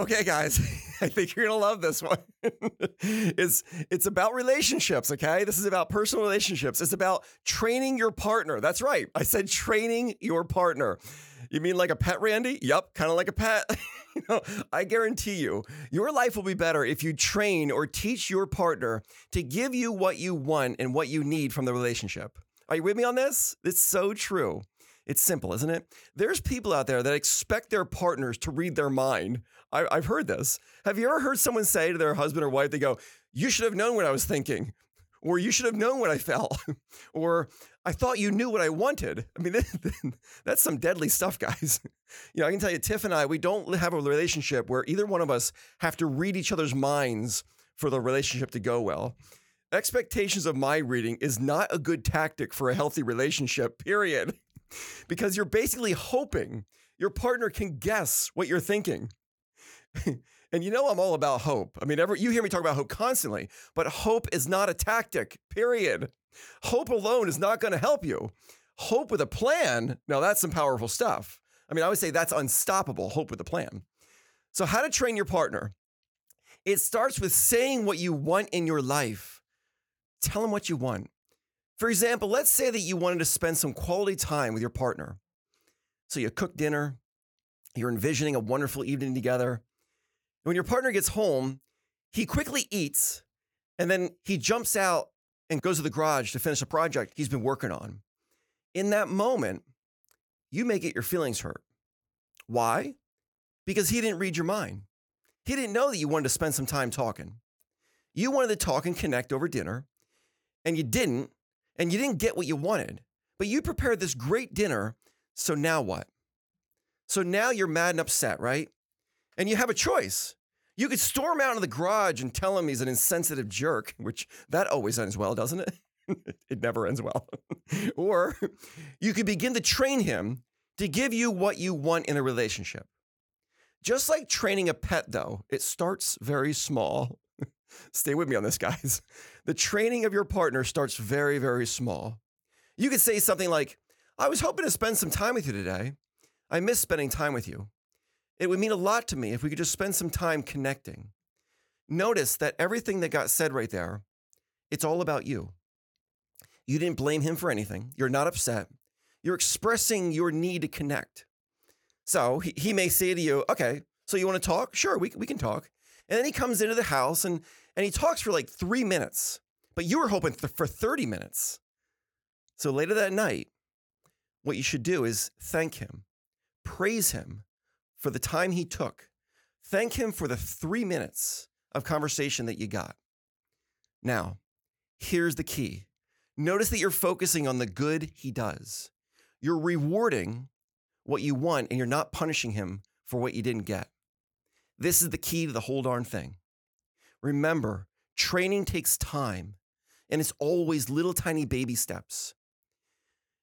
Okay, guys, I think you're gonna love this one. it's it's about relationships. Okay, this is about personal relationships. It's about training your partner. That's right. I said training your partner. You mean like a pet, Randy? Yep, kind of like a pet. you know, I guarantee you, your life will be better if you train or teach your partner to give you what you want and what you need from the relationship. Are you with me on this? It's so true. It's simple, isn't it? There's people out there that expect their partners to read their mind. I, have heard this. Have you ever heard someone say to their husband or wife, they go, You should have known what I was thinking, or you should have known what I felt, or I thought you knew what I wanted. I mean, that's some deadly stuff, guys. You know, I can tell you, Tiff and I, we don't have a relationship where either one of us have to read each other's minds for the relationship to go well. Expectations of my reading is not a good tactic for a healthy relationship, period because you're basically hoping your partner can guess what you're thinking. and you know I'm all about hope. I mean, ever, you hear me talk about hope constantly, but hope is not a tactic, period. Hope alone is not going to help you. Hope with a plan, now that's some powerful stuff. I mean, I would say that's unstoppable, hope with a plan. So, how to train your partner? It starts with saying what you want in your life. Tell them what you want. For example, let's say that you wanted to spend some quality time with your partner. So you cook dinner, you're envisioning a wonderful evening together. When your partner gets home, he quickly eats and then he jumps out and goes to the garage to finish a project he's been working on. In that moment, you may get your feelings hurt. Why? Because he didn't read your mind. He didn't know that you wanted to spend some time talking. You wanted to talk and connect over dinner, and you didn't and you didn't get what you wanted, but you prepared this great dinner. So now what? So now you're mad and upset, right? And you have a choice. You could storm out of the garage and tell him he's an insensitive jerk, which that always ends well, doesn't it? it never ends well. or you could begin to train him to give you what you want in a relationship. Just like training a pet, though, it starts very small Stay with me on this, guys. The training of your partner starts very, very small. You could say something like, I was hoping to spend some time with you today. I miss spending time with you. It would mean a lot to me if we could just spend some time connecting. Notice that everything that got said right there, it's all about you. You didn't blame him for anything. You're not upset. You're expressing your need to connect. So he, he may say to you, okay, so you want to talk? Sure, we, we can talk. And then he comes into the house and, and he talks for like three minutes, but you were hoping th- for 30 minutes. So later that night, what you should do is thank him, praise him for the time he took, thank him for the three minutes of conversation that you got. Now, here's the key notice that you're focusing on the good he does. You're rewarding what you want and you're not punishing him for what you didn't get. This is the key to the whole darn thing. Remember, training takes time and it's always little tiny baby steps.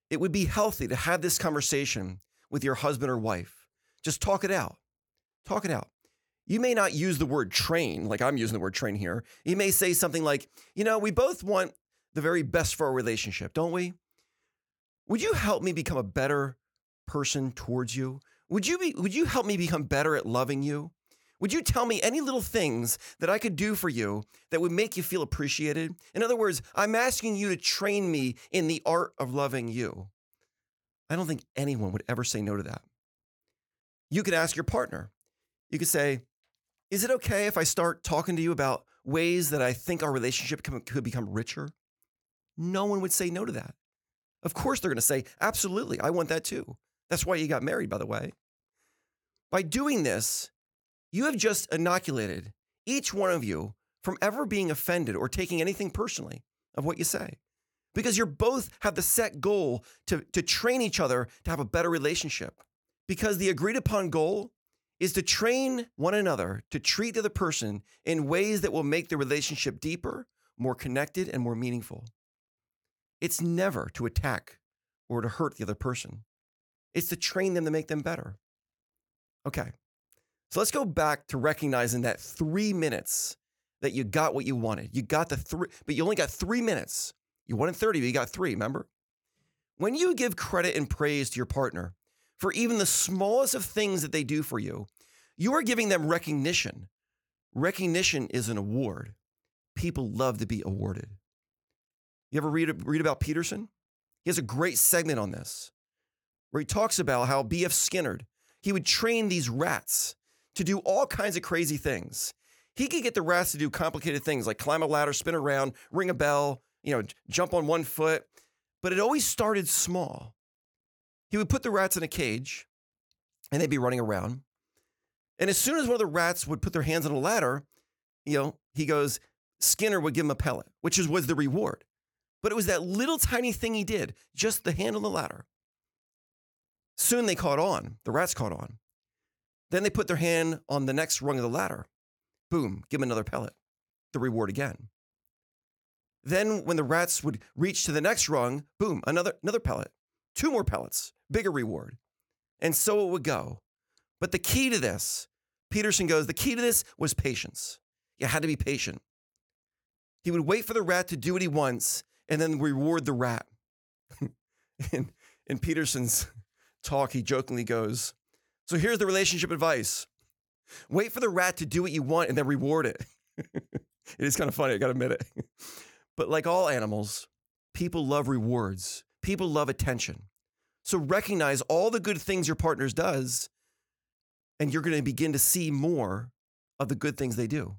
It would be healthy to have this conversation with your husband or wife. Just talk it out. Talk it out. You may not use the word train like I'm using the word train here. You may say something like, you know, we both want the very best for our relationship, don't we? Would you help me become a better person towards you? Would you be would you help me become better at loving you? Would you tell me any little things that I could do for you that would make you feel appreciated? In other words, I'm asking you to train me in the art of loving you. I don't think anyone would ever say no to that. You could ask your partner. You could say, Is it okay if I start talking to you about ways that I think our relationship could become richer? No one would say no to that. Of course, they're going to say, Absolutely, I want that too. That's why you got married, by the way. By doing this, you have just inoculated each one of you from ever being offended or taking anything personally of what you say. Because you're both have the set goal to, to train each other to have a better relationship. Because the agreed upon goal is to train one another to treat the other person in ways that will make the relationship deeper, more connected, and more meaningful. It's never to attack or to hurt the other person. It's to train them to make them better. Okay. So let's go back to recognizing that three minutes that you got what you wanted. You got the three, but you only got three minutes. You wanted 30, but you got three, remember? When you give credit and praise to your partner for even the smallest of things that they do for you, you are giving them recognition. Recognition is an award. People love to be awarded. You ever read, read about Peterson? He has a great segment on this where he talks about how B.F. Skinner, he would train these rats to do all kinds of crazy things. He could get the rats to do complicated things like climb a ladder, spin around, ring a bell, you know, jump on one foot. But it always started small. He would put the rats in a cage and they'd be running around. And as soon as one of the rats would put their hands on a ladder, you know, he goes, Skinner would give him a pellet, which is, was the reward. But it was that little tiny thing he did, just the hand on the ladder. Soon they caught on. The rats caught on. Then they put their hand on the next rung of the ladder. Boom, give him another pellet. The reward again. Then when the rats would reach to the next rung, boom, another another pellet. Two more pellets, bigger reward. And so it would go. But the key to this, Peterson goes, the key to this was patience. You had to be patient. He would wait for the rat to do what he wants and then reward the rat. in, in Peterson's talk, he jokingly goes, So here's the relationship advice wait for the rat to do what you want and then reward it. it is kind of funny, I gotta admit it. but like all animals, people love rewards, people love attention. So recognize all the good things your partner does, and you're gonna begin to see more of the good things they do.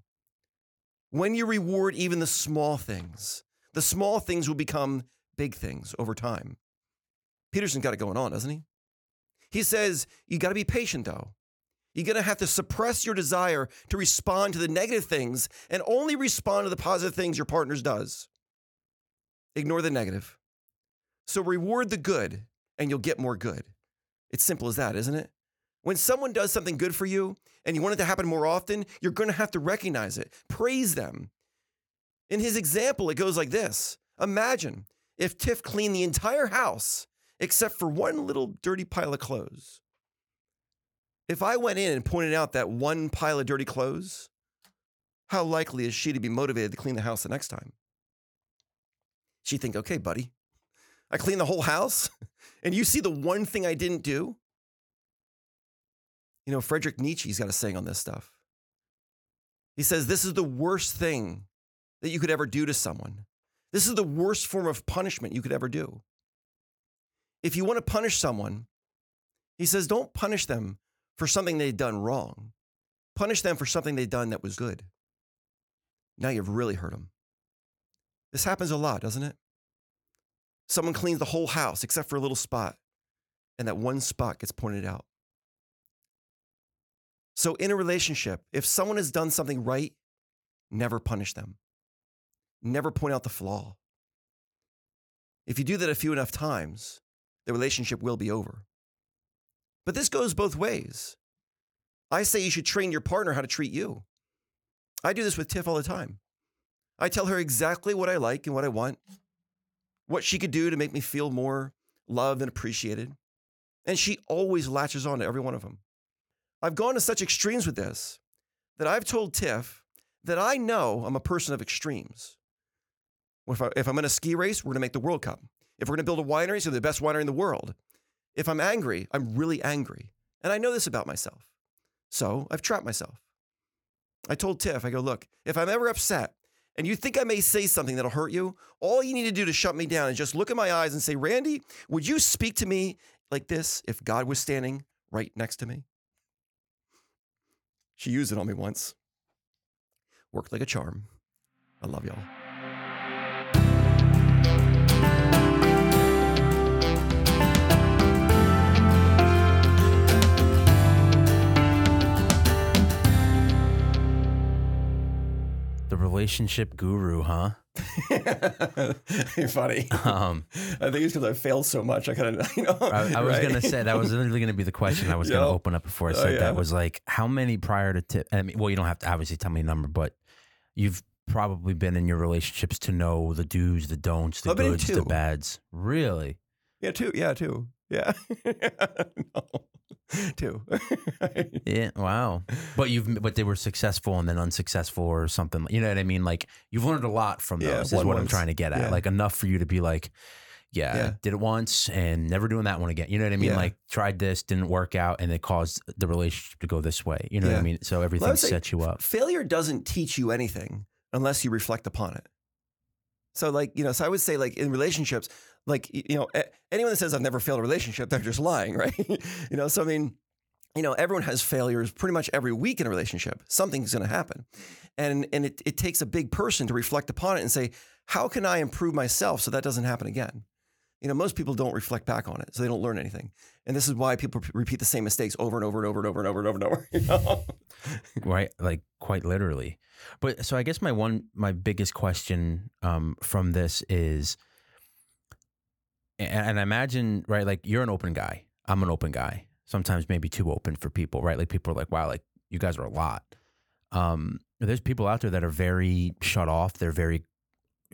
When you reward even the small things, the small things will become big things over time. Peterson's got it going on, doesn't he? He says, you got to be patient though. You're going to have to suppress your desire to respond to the negative things and only respond to the positive things your partner's does. Ignore the negative. So reward the good and you'll get more good. It's simple as that, isn't it? When someone does something good for you and you want it to happen more often, you're going to have to recognize it, praise them. In his example, it goes like this Imagine if Tiff cleaned the entire house except for one little dirty pile of clothes. If I went in and pointed out that one pile of dirty clothes, how likely is she to be motivated to clean the house the next time? She'd think, okay, buddy, I cleaned the whole house and you see the one thing I didn't do? You know, Friedrich Nietzsche's got a saying on this stuff. He says, This is the worst thing that you could ever do to someone. This is the worst form of punishment you could ever do. If you want to punish someone, he says, don't punish them for something they've done wrong. Punish them for something they've done that was good. Now you've really hurt them. This happens a lot, doesn't it? Someone cleans the whole house except for a little spot, and that one spot gets pointed out. So, in a relationship, if someone has done something right, never punish them. Never point out the flaw. If you do that a few enough times, the relationship will be over. But this goes both ways. I say you should train your partner how to treat you. I do this with Tiff all the time. I tell her exactly what I like and what I want, what she could do to make me feel more loved and appreciated. And she always latches on to every one of them. I've gone to such extremes with this that I've told Tiff that I know I'm a person of extremes. If, I, I'm in a ski race, we're going to make the World Cup. If we're going to build a winery, it's the best winery in the world. If I'm angry, I'm really angry. And I know this about myself. So I've trapped myself. I told Tiff, I go, look, if I'm ever upset and you think I may say something that'll hurt you, all you need to do to shut me down is just look in my eyes and say, Randy, would you speak to me like this if God was standing right next to me? She used it on me once. Worked like a charm. I love y'all. Relationship guru, huh? You're funny. Um, I think it's because I failed so much. I kind of, you know. I, I was right? gonna say that was literally gonna be the question I was gonna open up before I Oh, said yeah. that was like how many prior to Tiff. I mean, well, you don't have to obviously tell me a number, but you've probably been in your relationships to know the do's, the don'ts, the I've goods, the bads. Really? Yeah, two. Yeah, two. Yeah. no. Two. Yeah. Wow. But you've but they were successful and then unsuccessful or something. You know what I mean? Like you've learned a lot from Yeah, those. Is one what I'm trying to get at. Yeah. Like enough for you to be like. Yeah, Yeah. did it once and never doing that one again. You know what I mean? Yeah. Like tried this, didn't work out, and it caused the relationship to go this way. You know what I mean? So everything say sets you up. Failure doesn't teach you anything unless you reflect upon it. So, like, you know, so I would say, like, in relationships, like, you know, anyone that says I've never failed a relationship, they're just lying, right? you know, so I mean, you know, everyone has failures pretty much every week in a relationship. Something's going to happen. And, and it, it takes a big person to reflect upon it and say, how can I improve myself so that doesn't happen again? You know, most people don't reflect back on it, so they don't learn anything. And this is why people repeat the same mistakes over and over and over and over and over and over and over. You know? right like quite literally but so i guess my one my biggest question um from this is and, and i imagine right like you're an open guy i'm an open guy sometimes maybe too open for people right like people are like wow like you guys are a lot um there's people out there that are very shut off they're very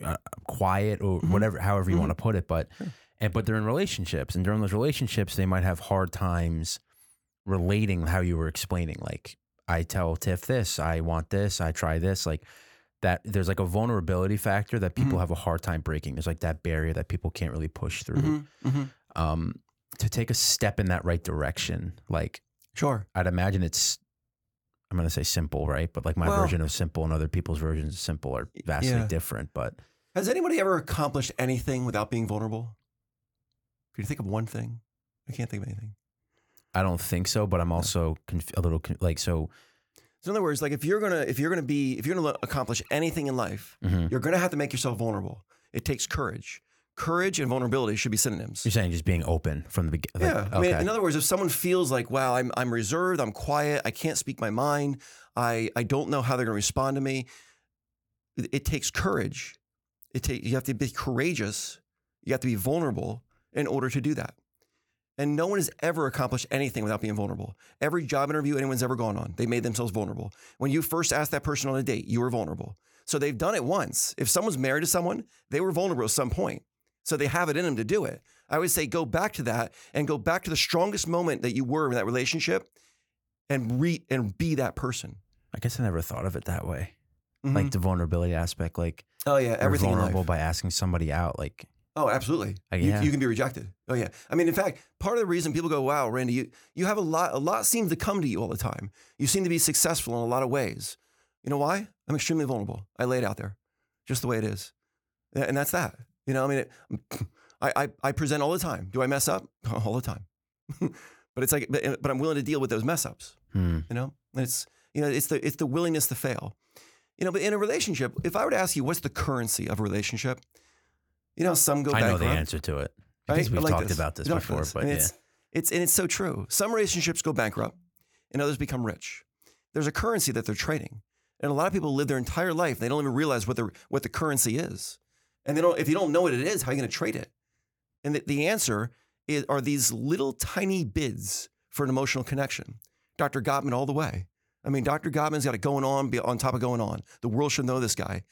uh, quiet or Mhm. whatever however you Mhm. want to put it but Sure. and but they're in relationships and during those relationships they might have hard times relating how you were explaining like i tell tiff this i want this i try this like that there's like a vulnerability factor that people Mhm. have a hard time breaking there's like that barrier that people can't really push through Mhm, mhm. um to take a step in that right direction like Sure. i'd imagine it's i'm going to say simple right but like my Well- version of simple and other people's versions of simple are vastly Yeah. different but Has anybody ever accomplished anything without being vulnerable? Can you think of one thing? I can't think of anything. i don't think so but i'm also conf- a little con- like so So in other words, like if you're gonna if you're gonna be if you're gonna accomplish anything in life, mhm. you're gonna have to make yourself vulnerable. It takes courage. Courage and vulnerability should be synonyms. you're saying just being open from the beginning yeah. I mean, in other words, if someone feels like, wow, I'm I'm reserved, I'm quiet, I can't speak my mind, I I don't know how they're gonna respond to me, it, it takes courage. It take you have to be courageous. You have to be vulnerable in order to do that. And no one has ever accomplished anything without being vulnerable. Every job interview anyone's ever gone on, they made themselves vulnerable. When you first asked that person on a date, you were vulnerable. So they've done it once. If someone's married to someone, they were vulnerable at some point. So they have it in them to do it. I would say go back to that and go back to the strongest moment that you were in that relationship and re and be that person. i guess i never thought of it that way Mhm. like the vulnerability aspect like oh yeah, everything in vulnerable by asking somebody out like Oh, absolutely. You, yeah. you can be rejected. Oh yeah. I mean, in fact, part of the reason people go, "Wow, Randy, you you have a lot. A lot seems to come to you all the time. You seem to be successful in a lot of ways. You know why? I'm extremely vulnerable. I lay it out there, just the way it is, and that's that. You know, I mean, it, I, I I present all the time. Do I mess up all the time? but it's like, but, but I'm willing to deal with those mess ups. hmm. You know, And it's you know, it's the it's the willingness to fail. You know, but in a relationship, if I were to ask you, what's the currency of a relationship? You know, some go bankrupt. i know the answer to it Right? because I we've like talked about this You know, before this. but And yeah it's, it's and it's so true. Some relationships go bankrupt, and others become rich. There's a currency that they're trading, and a lot of people live their entire life. They don't even realize what the what the currency is, and they don't. If you don't know what it is, how are you going to trade it? And the, the answer is, are these little tiny bids for an emotional connection. Dr. Gottman all the way. I mean, Dr. Gottman's got it going on on top of going on. The world should know this guy.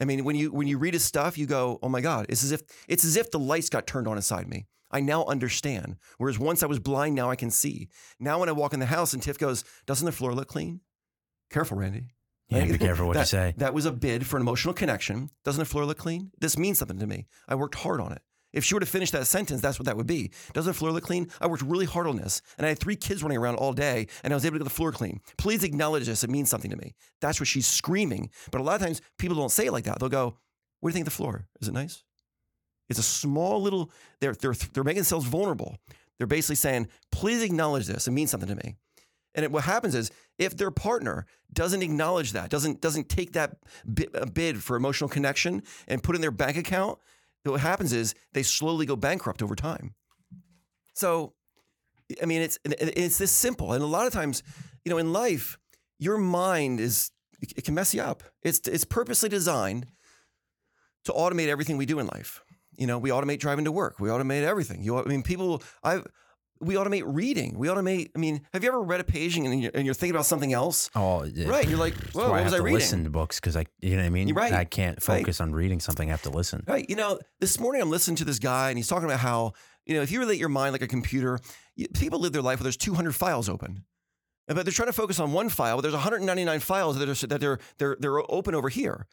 I mean, when you when you read his stuff, you go, "Oh my God!" It's as if it's as if the lights got turned on inside me. I now understand. Whereas once I was blind, now I can see. Now when I walk in the house and Tiff goes, "Doesn't the floor look clean?" Careful, Randy. Yeah be careful what you say That was a bid for an emotional connection. Doesn't the floor look clean? This means something to me. I worked hard on it. If she were to finish that sentence, that's what that would be. Doesn't the floor look clean? I worked really hard on this. And I had three kids running around all day, and I was able to get the floor clean. Please acknowledge this. It means something to me. That's what she's screaming. But a lot of times people don't say it like that. They'll go, What do you think of the floor? Is it nice? It's a small little, they're, they're, they're making themselves vulnerable. They're basically saying, Please acknowledge this. It means something to me. And it, what happens is, if their partner doesn't acknowledge that, doesn't doesn't take that bid, uh, bid for emotional connection and put in their bank account, what happens is they slowly go bankrupt over time. So, I mean, it's it's this simple. And a lot of times, you know, in life, your mind is it, can mess you up. It's it's purposely designed to automate everything we do in life. You know, we automate driving to work. We automate everything. You, I mean, people. I we automate reading. We automate. I mean, have you ever read a page and you're, and you're thinking about something else? Oh, yeah. Right. You're like, well, what I was I reading? listen to books because I, you know what I mean. You're right. I can't Right. focus on reading something. I have to listen. Right. You know, this morning I'm listening to this guy and he's talking about how, you know, if you relate your mind like a computer, you, people live their life where there's 200 files open. But they're trying to focus on one file. But there's 199 files that are that they're they're they're open over here.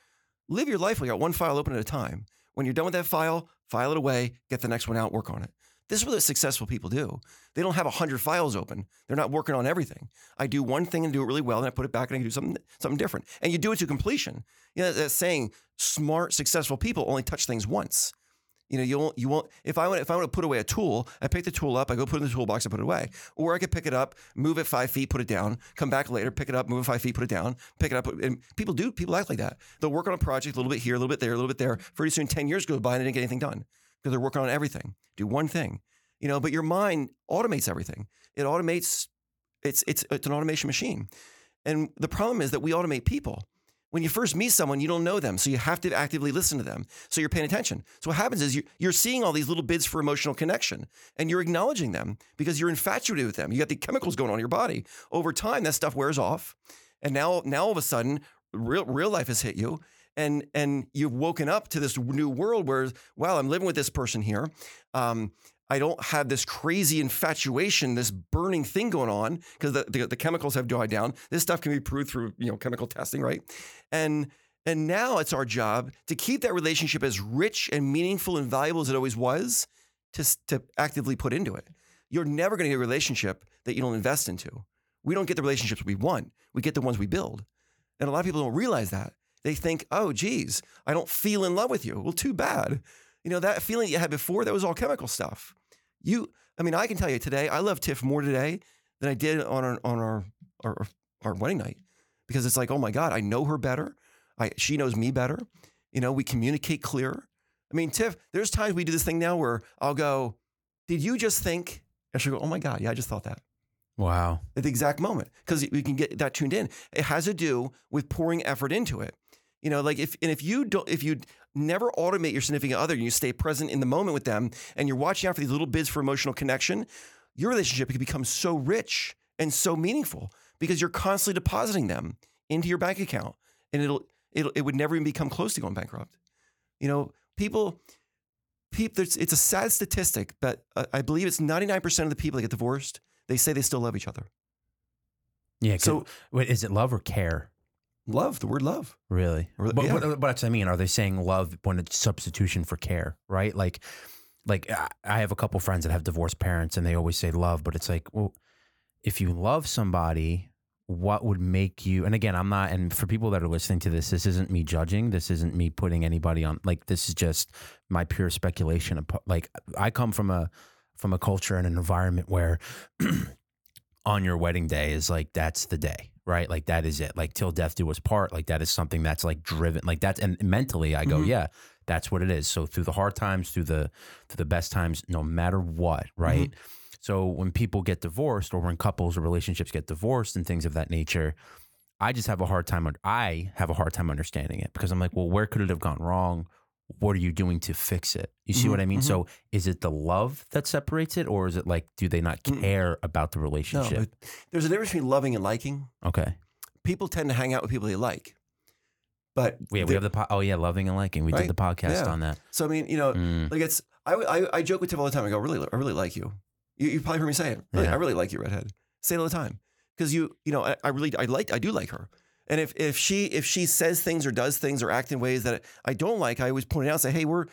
Live your life like got one file open at a time. When you're done with that file, file it away, get the next one out, work on it. This is what successful people do. They don't have 100 files open. They're not working on everything. I do one thing and do it really well, and I put it back and I do something something different. And you do it to completion. You know, that saying, smart, successful people only touch things once. You know, you won't, you won't, if I want, if I want to put away a tool, I pick the tool up, I go put it in the toolbox, I put it away. Or I could pick it up, move it five feet, put it down, come back later, pick it up, move it five feet, put it down, pick it up. And people do, people act like that. They'll work on a project a little bit here, a little bit there, a little bit there. Pretty soon, 10 years go by and they didn't get anything done because they're working on everything. Do one thing, you know, but your mind automates everything. It automates, it's, it's, it's an automation machine. And the problem is that we automate people. When you first meet someone, you don't know them, so you have to actively listen to them. So you're paying attention. So what happens is you, you're seeing all these little bids for emotional connection, and you're acknowledging them because you're infatuated with them. You got the chemicals going on in your body. Over time, that stuff wears off, and now, now all of a sudden, real real life has hit you, and and you've woken up to this new world where, wow, I'm living with this person here. Um, I don't have this crazy infatuation, this burning thing going on because the, the, the chemicals have died down. This stuff can be proved through you know chemical testing, right? And and now it's our job to keep that relationship as rich and meaningful and valuable as it always was, to to actively put into it. You're never going to get a relationship that you don't invest into. We don't get the relationships we want. We get the ones we build. And a lot of people don't realize that. They think, oh, geez, I don't feel in love with you. Well, too bad. You know, that feeling you had before, that was all chemical stuff. You, I mean, I can tell you today, I love Tiff more today than I did on our, on our, our, our wedding night because it's like, oh my God, I know her better. I, she knows me better. You know, we communicate clearer. I mean, Tiff, there's times we do this thing now where I'll go, did you just think? And she'll go, oh my God, yeah, I just thought that Wow. at the exact moment because we can get that tuned in. It has to do with pouring effort into it. You know, like if and if you don't, if you never automate your significant other, and you stay present in the moment with them, and you're watching out for these little bids for emotional connection, your relationship can become so rich and so meaningful because you're constantly depositing them into your bank account, and it'll it'll it would never even become close to going bankrupt. You know, people. People, it's, it's a sad statistic, but uh, I believe it's 99% of the people that get divorced, they say they still love each other. Yeah. So- So, wait, is it love or care? Love, the word love. Really? But, yeah. but, uh, but that's what I mean. Are they saying love when it's substitution for care? Right? Like, like I- I have a couple friends that have divorced parents, and they always say love, but it's like, well, if you love somebody, what would make you? And again, I'm not. And for people that are listening to this, this isn't me judging. This isn't me putting anybody on. Like, this is just my pure speculation. Like, I come from a from a culture and an environment where on your wedding day is like that's the day right? Like that is it. Like till death do us part. Like that is something that's like driven like that's and mentally i go Mhm. yeah that's what it is. So through the hard times through the through the best times no matter what right? So when people get divorced or when couples or relationships get divorced and things of that nature i just have a hard time i have a hard time understanding it because i'm like well where could it have gone wrong what are you doing to fix it you see Mhm, what i mean mhm. so is it the love that separates it or is it like do they not Mm. care about the relationship it- there's a difference between loving and liking. okay People tend to hang out with people they like. But Yeah, we have the po- oh yeah, loving and liking. We Right. did the podcast Yeah. on that. so I mean, you know, Mm. like it's I, I I joke with Tiff all the time. I go, really, I really like you. You, you probably heard me say it. Really, Yeah. I really like you, redhead. Say it all the time because you you know I, I really I like I do like her. And if if she if she says things or does things or act in ways that I don't like, I always point it out. and Say, hey, we're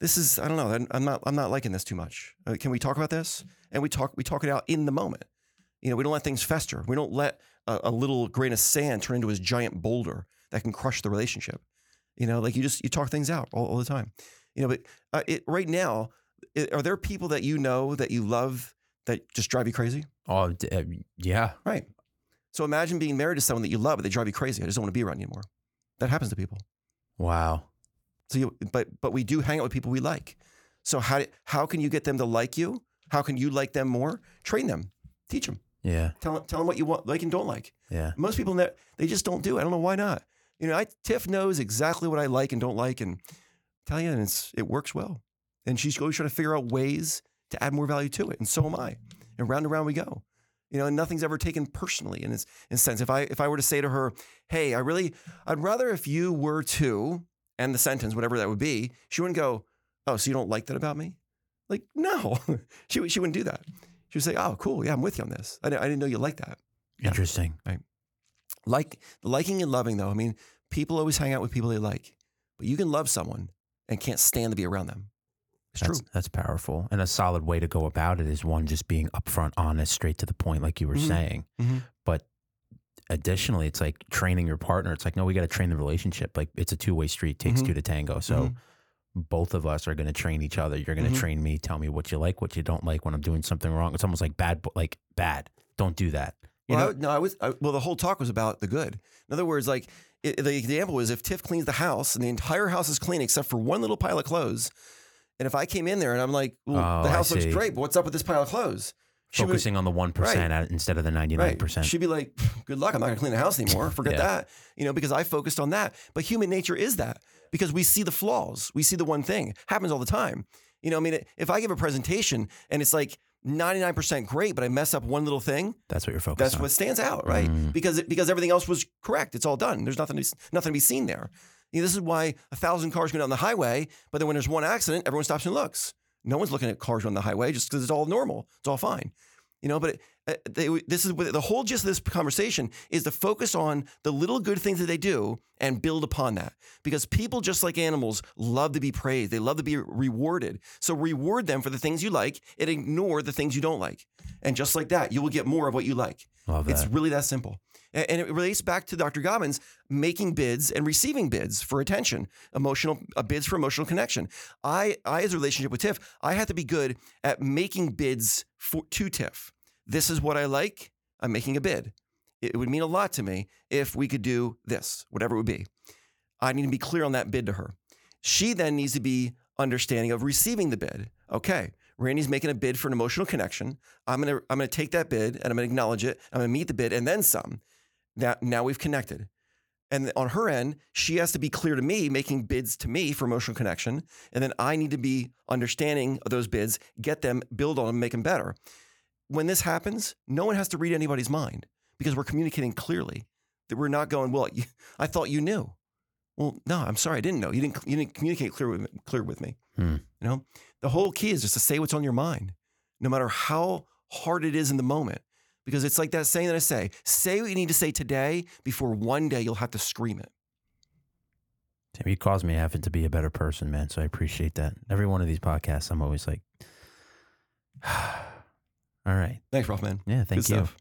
this is I don't know. I'm- not I'm not liking this too much. Uh, can we talk about this? And we talk we talk it out in the moment. You know, we don't let things fester. We don't let a, a little grain of sand turn into a giant boulder that can crush the relationship. You know, like you just you talk things out all, all the time. You know, but uh, it, right now, i are there people that you know that you love that just drive you crazy? Oh uh, yeah, Right. So imagine being married to someone that you love, but they drive you crazy. I just don't want to be around you anymore. That happens to people. wow. So you, but but we do hang out with people we like. So how how can you get them to like you? How can you like them more? Train them, teach them. Yeah. Tell tell them what you want, like and don't like. Yeah. Most people ne- they just don't do it. I don't know why not. You know, I Tiff knows exactly what I like and don't like, and tell you, and it's it works well. And she's always trying to figure out ways to add more value to it, and so am I. And round and round we go. You know, and nothing's ever taken personally in its in a sense. If I if I were to say to her, "Hey, I really, I'd rather if you were to," end the sentence, whatever that would be, she wouldn't go, "Oh, so you don't like that about me?" Like, no, she she wouldn't do that. She would say, "Oh, cool, yeah, I'm with you on this. I didn't, I didn't know you liked that." Yeah. Interesting. Like liking and loving, though. I mean, people always hang out with people they like, but you can love someone and can't stand to be around them. It's That's, true. that's powerful. And a solid way to go about it is one, just being upfront, honest, straight to the point, like you were Mhm. saying. Mhm. But additionally, it's like training your partner. It's like, no, we got to train the relationship. Like it's a two way street, takes Mhm. two to tango. So Mhm. both of us are going to train each other. You're going to Mhm. train me, tell me what you like, what you don't like when I'm doing something wrong. It's almost like bad, like bad. Don't do that. You well, know, I, no, I was. I, well, the whole talk was about the good. In other words, like it, the example is if Tiff cleans the house and the entire house is clean except for one little pile of clothes, and if I came in there and I'm like, "Well, Oh, the I house looks see. great, but what's up with this pile of clothes?" She would- focusing on the 1% at- instead of the 99%. She'd be like, good luck. I'm not going to clean the house anymore. Forget Yeah. that. You know, because I focused on that. But human nature is that because we see the flaws. We see the one thing. Happens all the time. You know, I mean, if I give a presentation and it's like 99% great, but I mess up one little thing, That's what you're focused that's on. what stands out, right? Mm. Because because everything else was correct. It's all done. There's nothing to, nothing to be seen there. You know, this is why a thousand cars go down the highway, but then when there's one accident, everyone stops and looks. No one's looking at cars on the highway just because it's all normal. It's all fine. You know, but it, uh, they, this is the whole gist of this conversation is to focus on the little good things that they do and build upon that. Because people, just like animals, love to be praised. They love to be rewarded. So reward them for the things you like and ignore the things you don't like. And just like that, you will get more of what you like. It's really that simple. And it relates back to Dr. Gottman's making bids and receiving bids for attention, emotional uh, bids for emotional connection. I, I, as a relationship with Tiff, I had to be good at making bids for, to Tiff. This is what I like. I'm making a bid. It would mean a lot to me if we could do this, whatever it would be. I need to be clear on that bid to her. She then needs to be understanding of receiving the bid. Okay, Randy's making a bid for an emotional connection. I'm gonna I'm gonna take that bid and I'm gonna acknowledge it. I'm gonna meet the bid and then some. Now now we've connected. And on her end, she has to be clear to me, making bids to me for emotional connection. And then I need to be understanding of those bids, get them, build on them, make them better. When this happens, no one has to read anybody's mind because we're communicating clearly. That we're not going, well, you, I thought you knew. Well, no, I'm sorry, I didn't know. You didn't. You didn't communicate clear with clear with me. Hmm. You know, the whole key is just to say what's on your mind, no matter how hard it is in the moment. Because it's like that saying that I say: say what you need to say today before one day you'll have to scream it. Tim, you caused me having to be a better person, man. So I appreciate that. Every one of these podcasts, I'm always like, all right. Thanks, Ralph, man. Yeah, thank Good you. stuff.